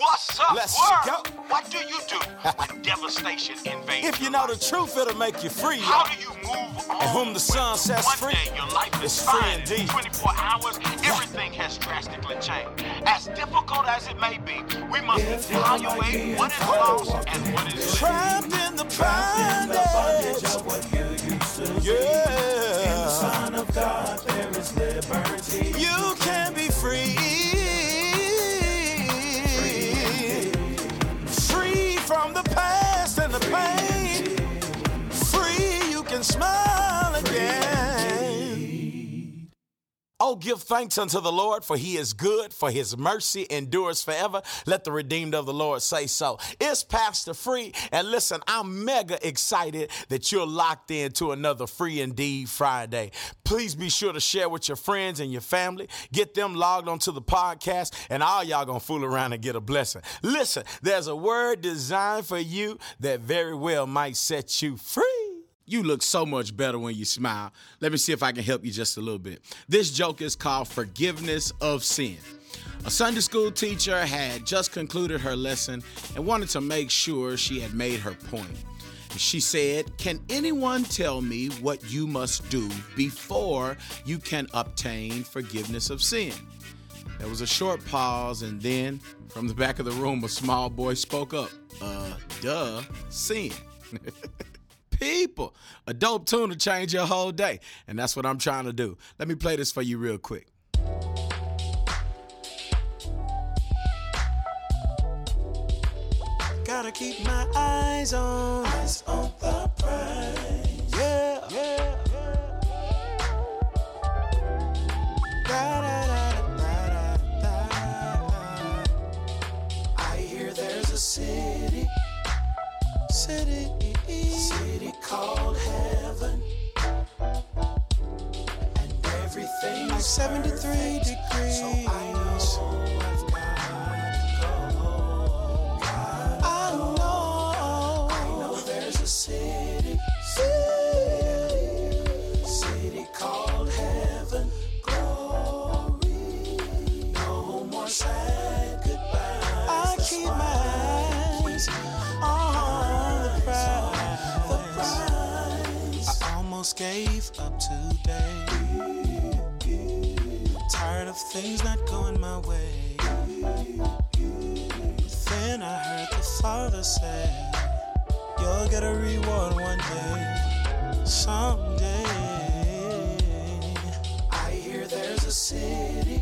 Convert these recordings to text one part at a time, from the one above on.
What's up, Let's world? go. What do you do when devastation invades If you your know the truth, it'll make you free. How do you move on? And whom the Son when sets one free day your life is is free fine. indeed. 24 hours, everything has drastically changed. As difficult as it may be, we must evaluate what is lost and what is lived. Trapped in the bondage. of what you used to be. Yeah. Son of God, there is liberty. You can be free. From the past and the pain. Oh, give thanks unto the Lord, for he is good, for his mercy endures forever. Let the redeemed of the Lord say so. It's Pastor Free, and listen, I'm mega excited that you're locked into another Free Indeed Friday. Please be sure to share with your friends and your family. Get them logged onto the podcast, and all y'all gonna fool around and get a blessing. Listen, there's a word designed for you that very well might set you free. You look so much better when you smile. Let me see if I can help you just a little bit. This joke is called Forgiveness of Sin. A Sunday school teacher had just concluded her lesson and wanted to make sure she had made her point. She said, Can anyone tell me what you must do before you can obtain forgiveness of sin? There was a short pause, and then from the back of the room, a small boy spoke up. Uh, duh, sin. People, a dope tune to change your whole day. And that's what I'm trying to do. Let me play this for you real quick. Gotta keep my eyes on, eyes on the prize. Yeah, yeah, I hear there's a city, City, city called heaven. And everything is 73 perfect. degrees. So almost gave up today. Tired of things not going my way. Then I heard the father say, You'll get a reward one day, someday. I hear there's a city,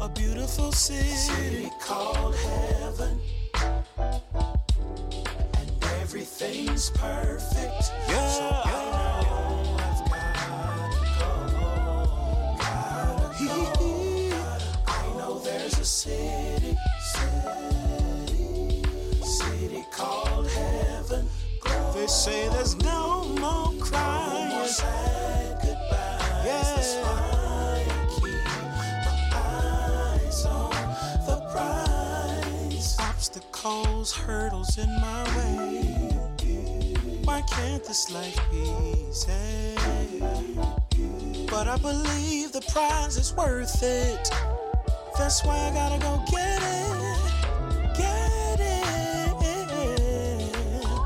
A beautiful city. city called heaven. And everything's perfect. Yeah. So They say there's no more No more crying. sad goodbyes. Yeah. That's why I keep my eyes on the prize. Obstacles, hurdles in my way. Why can't this life be easy? But I believe the prize is worth it. That's why I gotta go get it. Get it.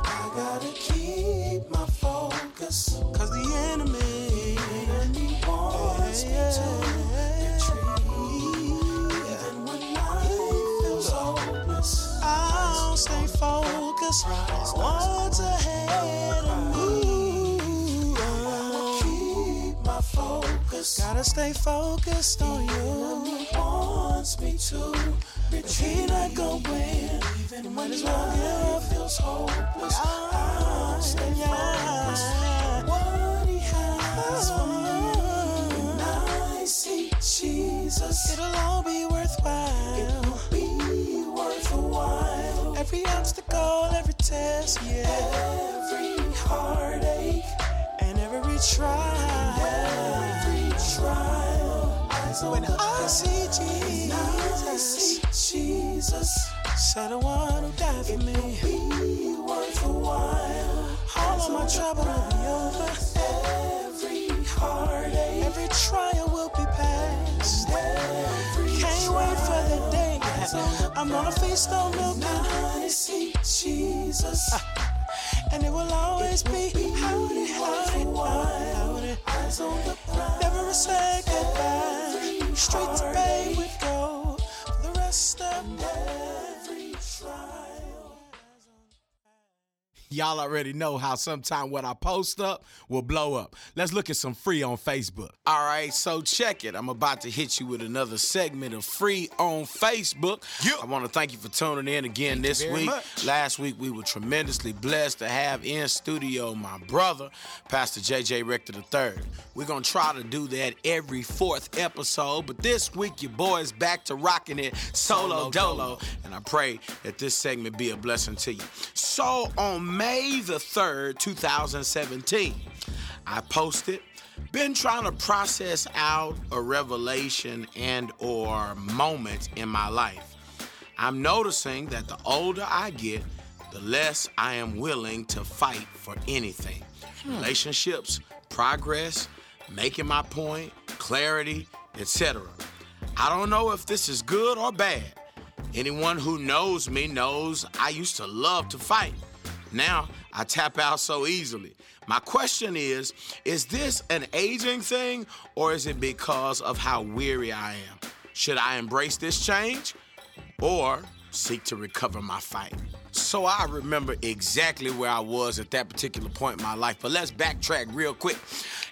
I gotta keep my focus. Cause the enemy. Enemy wants me to retreat. Even when life feels hopeless. I'll stay focused. What's ahead of me? Gotta Keep my focus. Gotta stay focused on you. Wants me to. Even when life feels hopeless. I'll stay focused. What he has for me. When I see Jesus, It'll all be worthwhile. be worth a while. Every obstacle, every test, yeah. Every heartache, And every trial. When I see prize. I see Jesus, Jesus, said the one who died for me. be worth a while. All of my trouble will be over. Every heartache, Every trial will be past. every Can't wait for the day I'm gonna feast on milk and see Jesus. And it will always be howdy, howdy, howdy. Never a goodbye. Straight to Y'all already know how sometime what I post up will blow up. Let's look at some free on Facebook. All right, so check it. I'm about to hit you with another segment of free on Facebook. I want to thank you for tuning in again this very week. much. Last week we were tremendously blessed to have in studio my brother, Pastor JJ Rector III. We're gonna try to do that every fourth episode, but this week your boy is back to rocking it solo dolo, and I pray that this segment be a blessing to you. So on May the 3rd, 2017, I posted been trying to process out a revelation and or moment in my life. I'm noticing that the older I get, the less I am willing to fight for anything. Hmm. Relationships, progress, making my point, clarity, etc. I don't know if this is good or bad. Anyone who knows me knows I used to love to fight. Now I tap out so easily. My question is Is this an aging thing or is it because of how weary I am? Should I embrace this change or seek to recover my fight? So I remember exactly where I was at that particular point in my life, but let's backtrack real quick.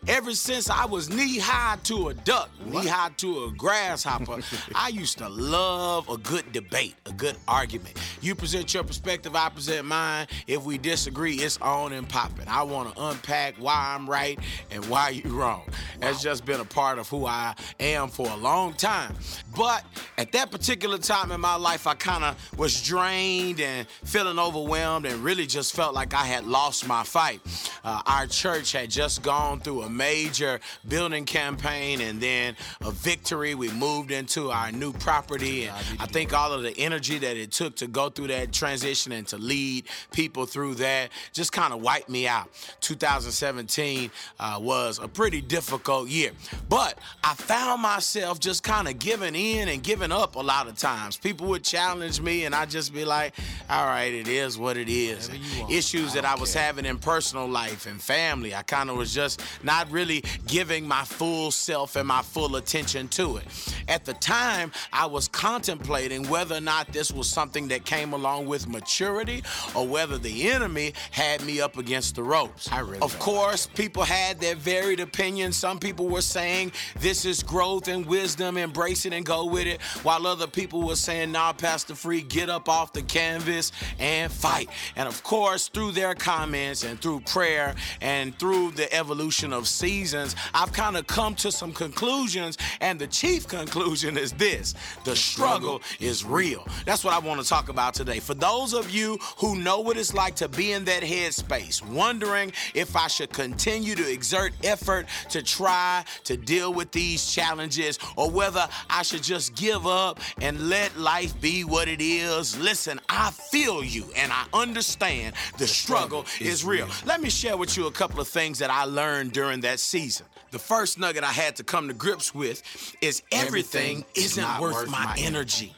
Ever since I was knee high to a duck, knee high to a grasshopper, I used to love a good debate, a good argument. You present your perspective, I present mine. If we disagree, it's on and popping. I want to unpack why I'm right and why you wrong. That's just been a part of who I am for a long time. But at that particular time in my life, I kind of was drained and feeling overwhelmed and really just felt like I had lost my fight. Uh, our church had just gone through a major building campaign and then a victory. We moved into our new property, and I think all of the energy that it took to go through that transition and to lead people through that just kind of wiped me out. 2017 uh, was a pretty difficult year, but I found myself just kind of giving in and giving up a lot of times. People would challenge me, and I'd just be like, all right, it is what it is. Issues that I was having in personal life and family, I kind of was just not really giving my full self and my full attention to it. At the time, I was contemplating whether or not this was something that came along with maturity or whether the enemy had me up against the ropes. I really of course, people had their varied opinions. Some people were saying this is growth and wisdom, embrace it and go with it, while other people were saying, nah, Pastor Free, get up off the canvas and fight. And of course, through their comments and through prayer and through the evolution of seasons, I've kind of come to some conclusions. And the chief conclusion is this the struggle is real. That's what I want to talk about today. For those of you who know what it's like to be in that headspace, wondering if I should continue to exert effort to try to deal with these challenges or whether I should just give up and let life be what it is. Listen, I feel you and I understand the struggle is real. Let me share with you a couple of things that I learned during that season. The first nugget I had to come to grips with is everything, Everything is isn't not worth, worth my, my energy.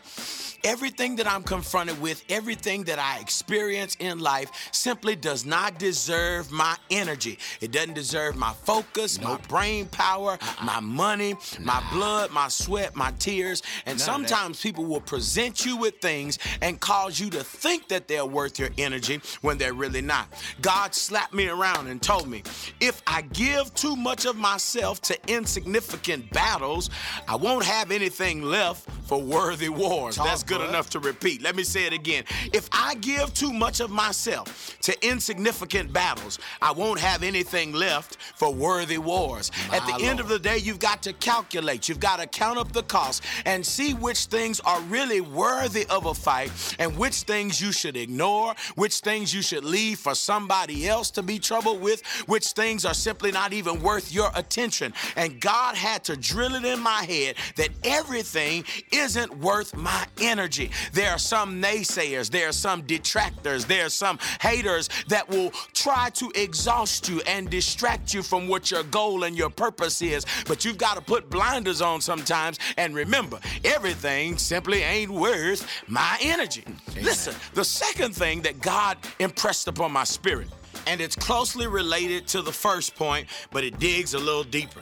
Everything that I'm confronted with, everything that I experience in life simply does not deserve my energy. It doesn't deserve my focus, my brain power, Uh-uh. my money, my blood, my sweat, my tears. And None sometimes people will present you with things and cause you to think that they're worth your energy when they're really not. God slapped me around and told me if I give too much of myself to insignificant battles, I won't have anything left for worthy wars. Talk, That's good bud. enough to repeat. Let me say it again. If I give too much of myself to insignificant battles, I won't have anything left for worthy wars. At the My end of the day, you've got to calculate, you've got to count up the cost and see which things are really worthy of a fight and which things you should ignore, which things you should leave for somebody else to be troubled with, which things are simply not even worth your attention. And God had to drill it in my head that everything isn't worth my energy. Energy. There are some naysayers, there are some detractors, there are some haters that will try to exhaust you and distract you from what your goal and your purpose is. But you've got to put blinders on sometimes and remember, everything simply ain't worth my energy. Amen. Listen, the second thing that God impressed upon my spirit, and it's closely related to the first point, but it digs a little deeper.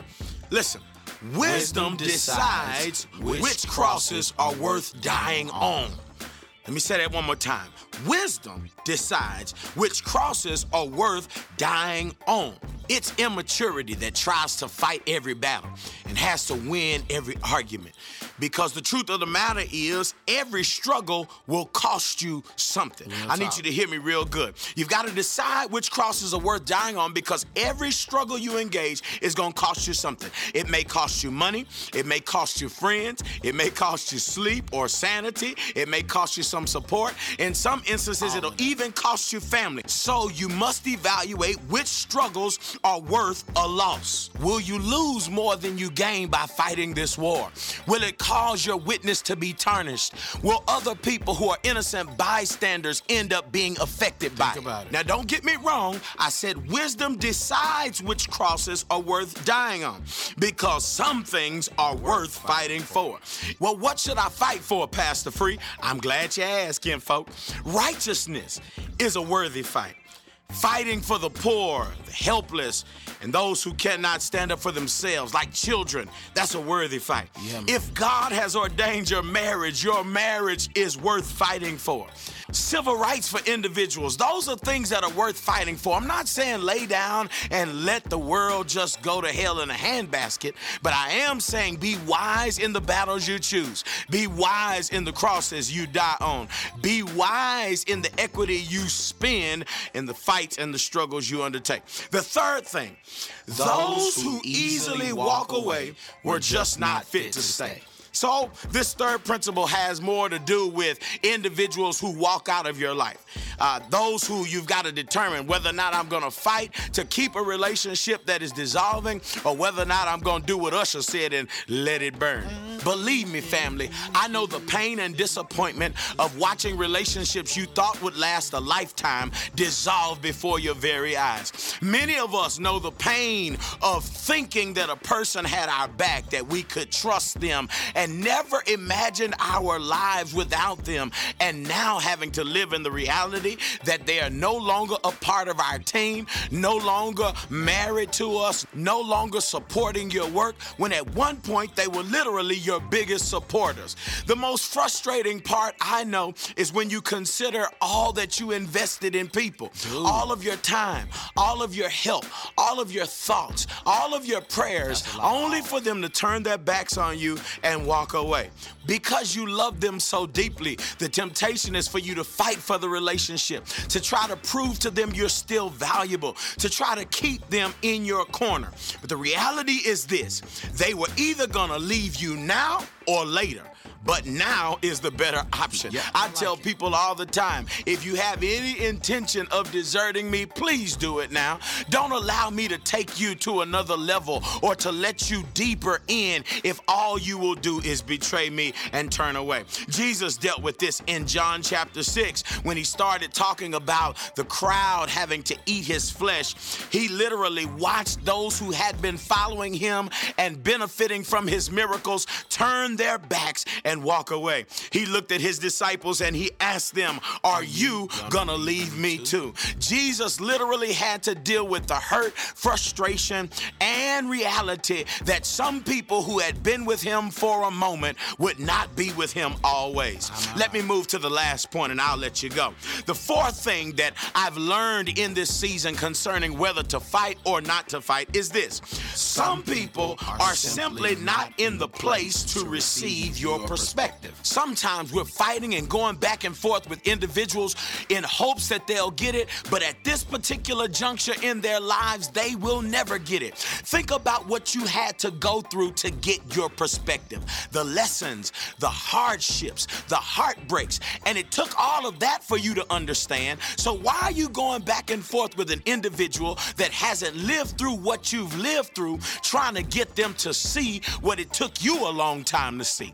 Listen, wisdom decides which crosses are worth dying on. Let me say that one more time. Wisdom decides which crosses are worth dying on. It's immaturity that tries to fight every battle and has to win every argument. Because the truth of the matter is, every struggle will cost you something. I need you to hear me real good. You've got to decide which crosses are worth dying on because every struggle you engage is going to cost you something. It may cost you money, it may cost you friends, it may cost you sleep or sanity, it may cost you some support. In some instances, it'll oh. even cost you family. So you must evaluate which struggles are worth a loss. Will you lose more than you gain by fighting this war? Will it cause your witness to be tarnished? Will other people who are innocent bystanders end up being affected Think by it? it. Now, don't get me wrong. I said wisdom decides which crosses are worth dying on because some things are worth fighting for. Well, what should I fight for, Pastor Free? I'm glad you asked, kinfolk. Righteousness is a worthy fight. Fighting for the poor, the helpless, and those who cannot stand up for themselves, like children, that's a worthy fight. Yeah, if God has ordained your marriage, your marriage is worth fighting for. Civil rights for individuals, those are things that are worth fighting for. I'm not saying lay down and let the world just go to hell in a handbasket, but I am saying be wise in the battles you choose. Be wise in the crosses you die on. Be wise in the equity you spend in the fights and the struggles you undertake. The third thing, those who easily walk away were just not fit to stay. So, this third principle has more to do with individuals who walk out of your life. Uh, those who you've got to determine whether or not I'm going to fight to keep a relationship that is dissolving or whether or not I'm going to do what Usher said and let it burn. Believe me, family, I know the pain and disappointment of watching relationships you thought would last a lifetime dissolve before your very eyes. Many of us know the pain of thinking that a person had our back, that we could trust them, and never imagined our lives without them, and now having to live in the reality that they are no longer a part of our team, no longer married to us, no longer supporting your work, when at one point they were literally your biggest supporters. The most frustrating part I know is when you consider all that you invested in people, all of your time, all of your help, all of your thoughts, all of your prayers, only for them to turn their backs on you and walk away. Because you love them so deeply, the temptation is for you to fight for the relationship, to try to prove to them you're still valuable, to try to keep them in your corner. But the reality is this they were either gonna leave you now or later. But now is the better option. Yeah, I I tell it. people all the time if you have any intention of deserting me, please do it now. Don't allow me to take you to another level or to let you deeper in if all you will do is betray me and turn away. Jesus dealt with this in John chapter 6 when he started talking about the crowd having to eat his flesh. He literally watched those who had been following him and benefiting from his miracles turn their backs and walk away. He looked at his disciples and he asked them, Are you gonna leave me too? Jesus literally had to deal with the hurt, frustration, and reality that some people who had been with him for a moment would not be with him always. Let me move to the last point and I'll let you go. The fourth thing that I've learned in this season concerning whether to fight or not to fight is this some people are simply not in the place to receive your perspective. Sometimes we're fighting and going back and forth with individuals in hopes that they'll get it, but at this particular juncture in their lives, they will never get it. Think about what you had to go through to get your perspective the lessons, the hardships, the heartbreaks, and it took all of that for you to understand. So, why are you going back and forth with an individual that hasn't lived through what you've lived through, trying to get them to see what it took you a long time to see?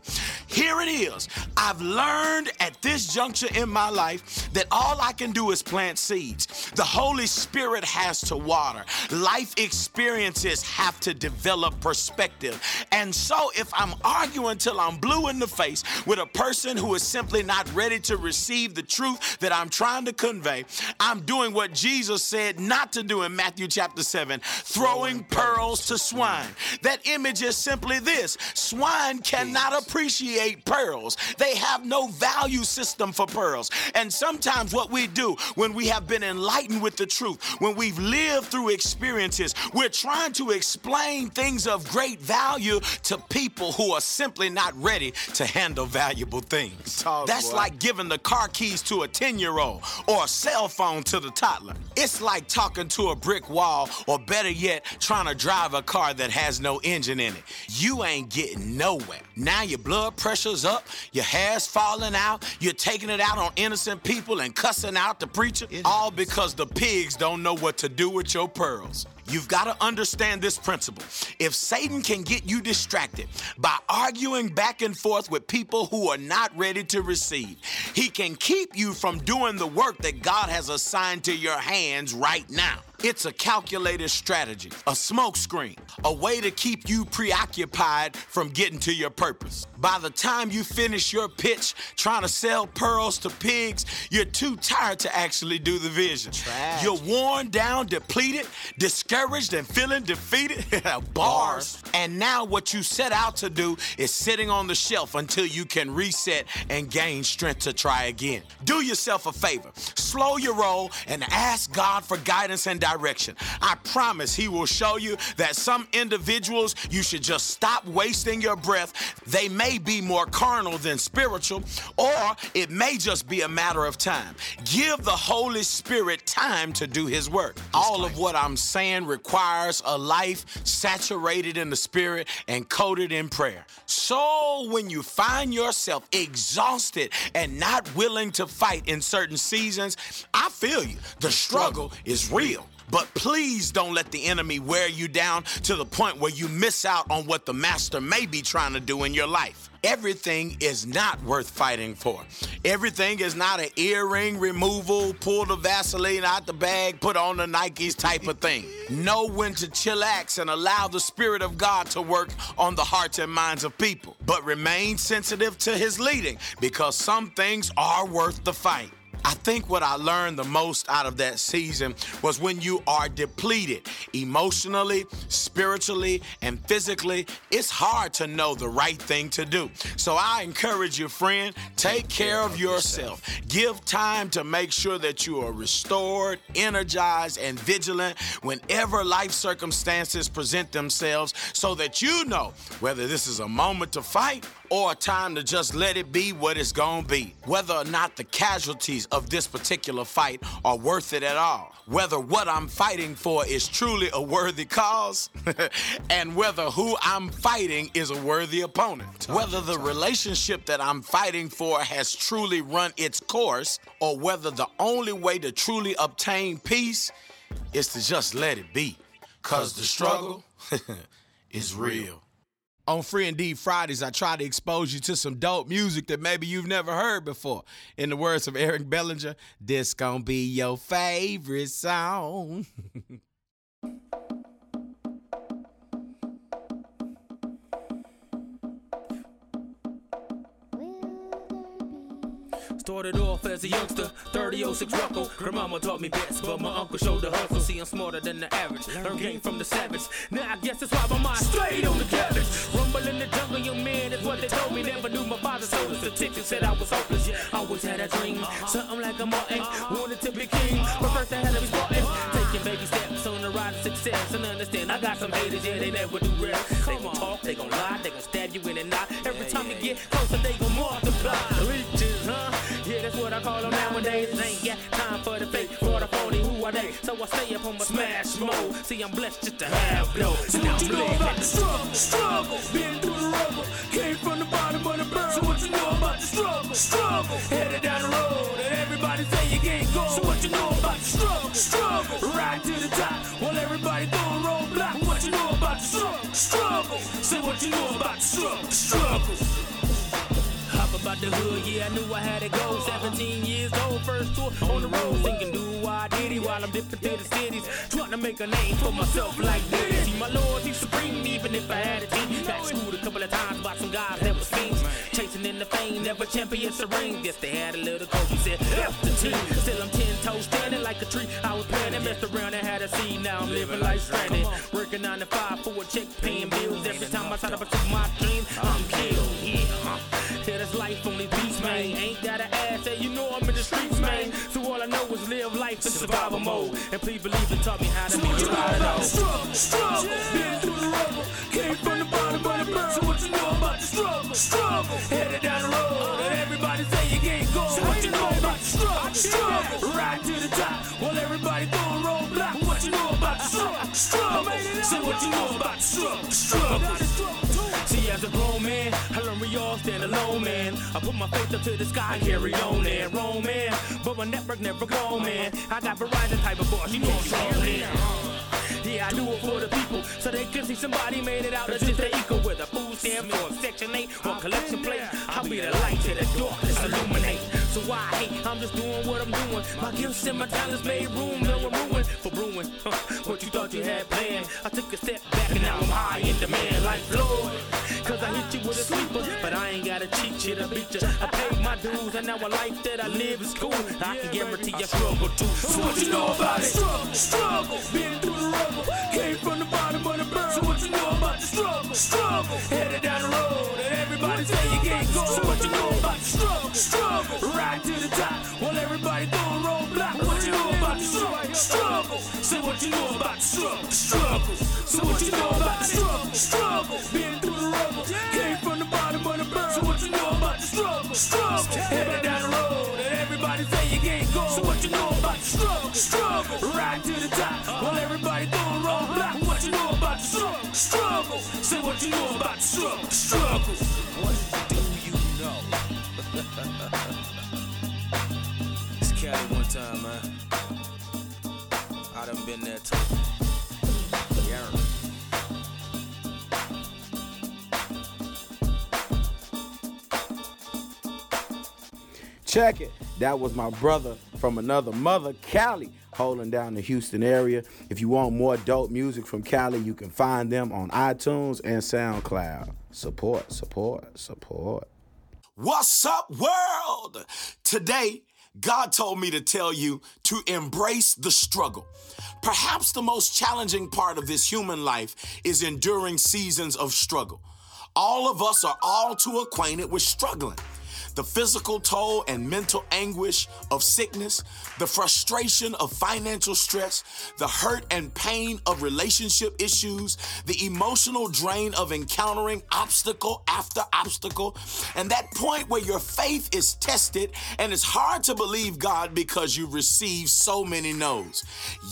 Here it is. I've learned at this juncture in my life that all I can do is plant seeds. The Holy Spirit has to water. Life experiences have to develop perspective. And so if I'm arguing till I'm blue in the face with a person who is simply not ready to receive the truth that I'm trying to convey, I'm doing what Jesus said not to do in Matthew chapter 7 throwing pearls to swine. That image is simply this swine cannot appreciate create pearls. They have no value system for pearls. And sometimes what we do when we have been enlightened with the truth, when we've lived through experiences, we're trying to explain things of great value to people who are simply not ready to handle valuable things. That's boy. like giving the car keys to a 10 year old or a cell phone to the toddler. It's like talking to a brick wall, or better yet, trying to drive a car that has no engine in it. You ain't getting nowhere. Now your blood pressure pressure's up, your hair's falling out, you're taking it out on innocent people and cussing out the preacher, all because the pigs don't know what to do with your pearls. You've got to understand this principle. If Satan can get you distracted by arguing back and forth with people who are not ready to receive, he can keep you from doing the work that God has assigned to your hands right now. It's a calculated strategy, a smokescreen, a way to keep you preoccupied from getting to your purpose. By the time you finish your pitch trying to sell pearls to pigs, you're too tired to actually do the vision. Trash. You're worn down, depleted, discouraged, and feeling defeated. Bars. And now what you set out to do is sitting on the shelf until you can reset and gain strength to try again. Do yourself a favor. Slow your roll and ask God for guidance and direction direction. I promise He will show you that some individuals you should just stop wasting your breath. They may be more carnal than spiritual, or it may just be a matter of time. Give the Holy Spirit time to do His work. All of what I'm saying requires a life saturated in the Spirit and coated in prayer. So when you find yourself exhausted and not willing to fight in certain seasons, I feel you. The struggle is real. But please don't let the enemy wear you down to the point where you miss out on what the master may be trying to do in your life. Everything is not worth fighting for. Everything is not an earring removal, pull the Vaseline out the bag, put on the Nikes type of thing. Know when to chillax and allow the Spirit of God to work on the hearts and minds of people. But remain sensitive to His leading because some things are worth the fight. I think what I learned the most out of that season was when you are depleted emotionally, spiritually, and physically, it's hard to know the right thing to do. So I encourage you, friend, take care of yourself. Give time to make sure that you are restored, energized, and vigilant whenever life circumstances present themselves so that you know whether this is a moment to fight or a time to just let it be what it's gonna be. Whether or not the casualties of this particular fight are worth it at all. Whether what I'm fighting for is truly a worthy cause, and whether who I'm fighting is a worthy opponent. Whether the relationship that I'm fighting for has truly run its course, or whether the only way to truly obtain peace is to just let it be. Cause the struggle is real. On Free Indeed Fridays, I try to expose you to some dope music that maybe you've never heard before. In the words of Eric Bellinger, this gonna be your favorite song. Started off as a youngster, 3006 Ruckle. Grandmama taught me best, but my uncle showed the hustle. See, I'm smarter than the average. Learn game from the savage. Now I guess that's why my mind straight on the cabbage. Rumble in the jungle, young man, that's what they told me. Never knew my father sold us the ticket, said I was hopeless. Always had a dream, uh-huh. something like a Martin. Wanted to be king, uh-huh. but first I had to be Spartan. Taking baby steps on the ride to success. And understand, I got some haters, yeah, they never do rest. They gon' talk, they gon' lie, they gon' stab you in the knot. Every time you get closer, they gon' multiply. Stay up on my smash mode. See, I'm blessed just to have dough. So what you know about the struggle? Struggle. Been through the rubble. Came from the bottom of the barrel. So what you know about the struggle? Struggle. Headed down the road and everybody say you can't go. So what you know about the struggle? Struggle. Right to the top while everybody throwing roadblocks. What you know about the struggle? Struggle. Say what you know about the struggle? Struggle. About the hood, yeah, I knew I had to go. 17 years old, first tour on the road, thinking do I did it while I'm dipping through the cities. Trying to make a name for myself like this. See, my loyalty supreme, even if I had a team. Got schooled a couple of times by some guys that was fiends. Chasing in the fame, never champions a ring. Guess they had a little coach who said, F the team. Still, I'm 10 toes standing like a tree. I was planning, messed around and had a seed. Now I'm living life stranded. Working 9 to 5 for a check, paying bills. Every time I try to pursue my dream, I'm killed. Yeah, That's life only these beats, man. Ain't got an ass, hey, you know I'm in the streets, man. So all I know is live life in survival mode. And please believe it taught me how to be a rider. Struggle, struggle, been through the rubble. Came from the bottom of the barrel. So what you know about the struggle? Struggle, headed down the road. And everybody say you can't go. So what you know about the struggle? Struggle, right to the top. While everybody throwing roadblocks. What you know about the struggle? Struggle, say what you know about the struggle. Struggle. As a grown man, I learned we all stand alone, man. I put my faith up to the sky, carry on and roll, man. But my network never grow, man. I got Verizon type of boss, you know I'm strong, man. Yeah, I do it for the people, so they can see somebody made it out of just the equal with a food stamp or a section 8 or collection plate. I'll be the light to the darkness, illuminate. So why hate? I'm just doing what I'm doing. My gifts and my talents made room, no I'm ruined for brewing. Huh, what you thought you had planned? I took a step back and now I'm high in demand like Floyd. Cause I hit you with a sleeper, but I ain't gotta cheat you to beat you. I paid my dues, and now a life that I live is cool. I can guarantee I struggle too. So what you know about it? Struggle, struggle, been through the rubble, came from the bottom of the barrel. So what you know about the struggle? Struggle, headed down the road, and everybody say you can't go. So what you know about the struggle? Struggle, right to the top, while everybody throwing roadblocks. What you know about the struggle? Struggle, say what you know about the struggle? Struggle, so what you know about the struggle? Struggle, been through the rubble, came from the bottom of the barrel. So what you know about the struggle? Struggle, headed down the road, and everybody say you can't go. So what you know about the struggle? Struggle, right to the top, while everybody throwing roadblocks. Struggle? Struggle, say what you know about struggle? Struggle. What do you know? it's Cali one time, man. I done been there too. Check it. That was my brother from another mother, Cali, holding down the Houston area. If you want more dope music from Cali, you can find them on iTunes and SoundCloud. Support, support, support. What's up, world? Today, God told me to tell you to embrace the struggle. Perhaps the most challenging part of this human life is enduring seasons of struggle. All of us are all too acquainted with struggling. The physical toll and mental anguish of sickness, the frustration of financial stress, the hurt and pain of relationship issues, the emotional drain of encountering obstacle after obstacle, and that point where your faith is tested and it's hard to believe God because you receive so many no's.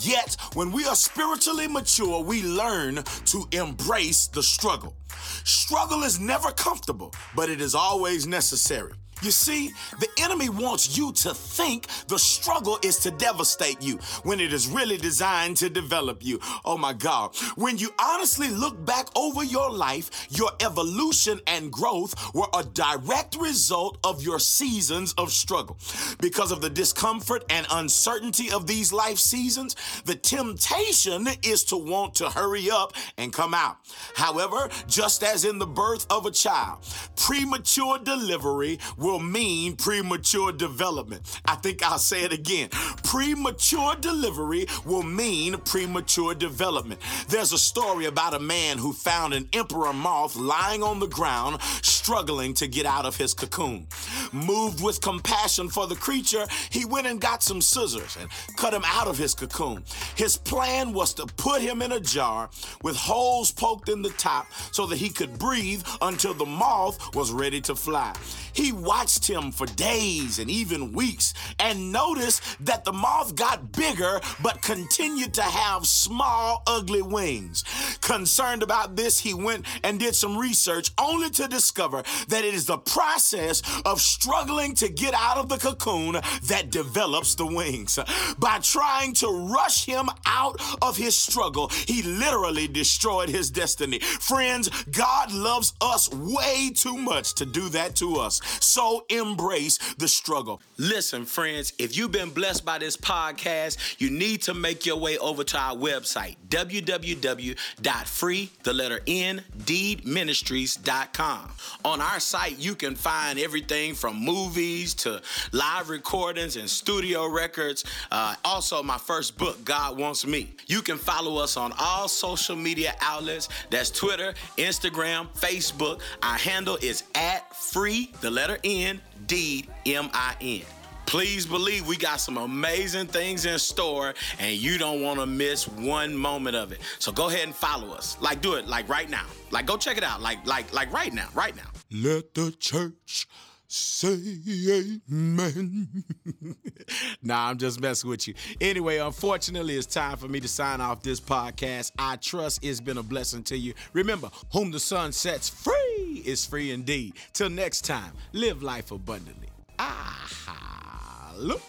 Yet, when we are spiritually mature, we learn to embrace the struggle. Struggle is never comfortable, but it is always necessary. You see, the enemy wants you to think the struggle is to devastate you when it is really designed to develop you. Oh my God. When you honestly look back over your life, your evolution and growth were a direct result of your seasons of struggle. Because of the discomfort and uncertainty of these life seasons, the temptation is to want to hurry up and come out. However, just as in the birth of a child, premature delivery will mean premature development. I think I'll say it again. Premature delivery will mean premature development. There's a story about a man who found an emperor moth lying on the ground, struggling to get out of his cocoon. Moved with compassion for the creature, he went and got some scissors and cut him out of his cocoon. His plan was to put him in a jar with holes poked in the top so that he could breathe until the moth was ready to fly. He watched him for days and even weeks and noticed that the moth got bigger but continued to have small, ugly wings. Concerned about this, he went and did some research only to discover that it is the process of struggling to get out of the cocoon that develops the wings. By trying to rush him out of his struggle, he literally destroyed his destiny. Friends, God loves us way too much to do that to us. So embrace the struggle. Listen, friends, if you've been blessed by this podcast, you need to make your way over to our website, www.free, the letter N, deedministries.com. On our site, you can find everything from movies to live recordings and studio records. Uh, also, my first book, God Wants Me. You can follow us on all social media outlets. That's Twitter, Instagram, Facebook. Our handle is at free, the letter N, deed, M I N. Please believe we got some amazing things in store and you don't want to miss one moment of it. So go ahead and follow us. Like do it like right now. Like go check it out. Like like like right now, right now. Let the church say amen. nah, I'm just messing with you. Anyway, unfortunately, it's time for me to sign off this podcast. I trust it's been a blessing to you. Remember, whom the Son sets free is free indeed. Till next time, live life abundantly. Ah, look.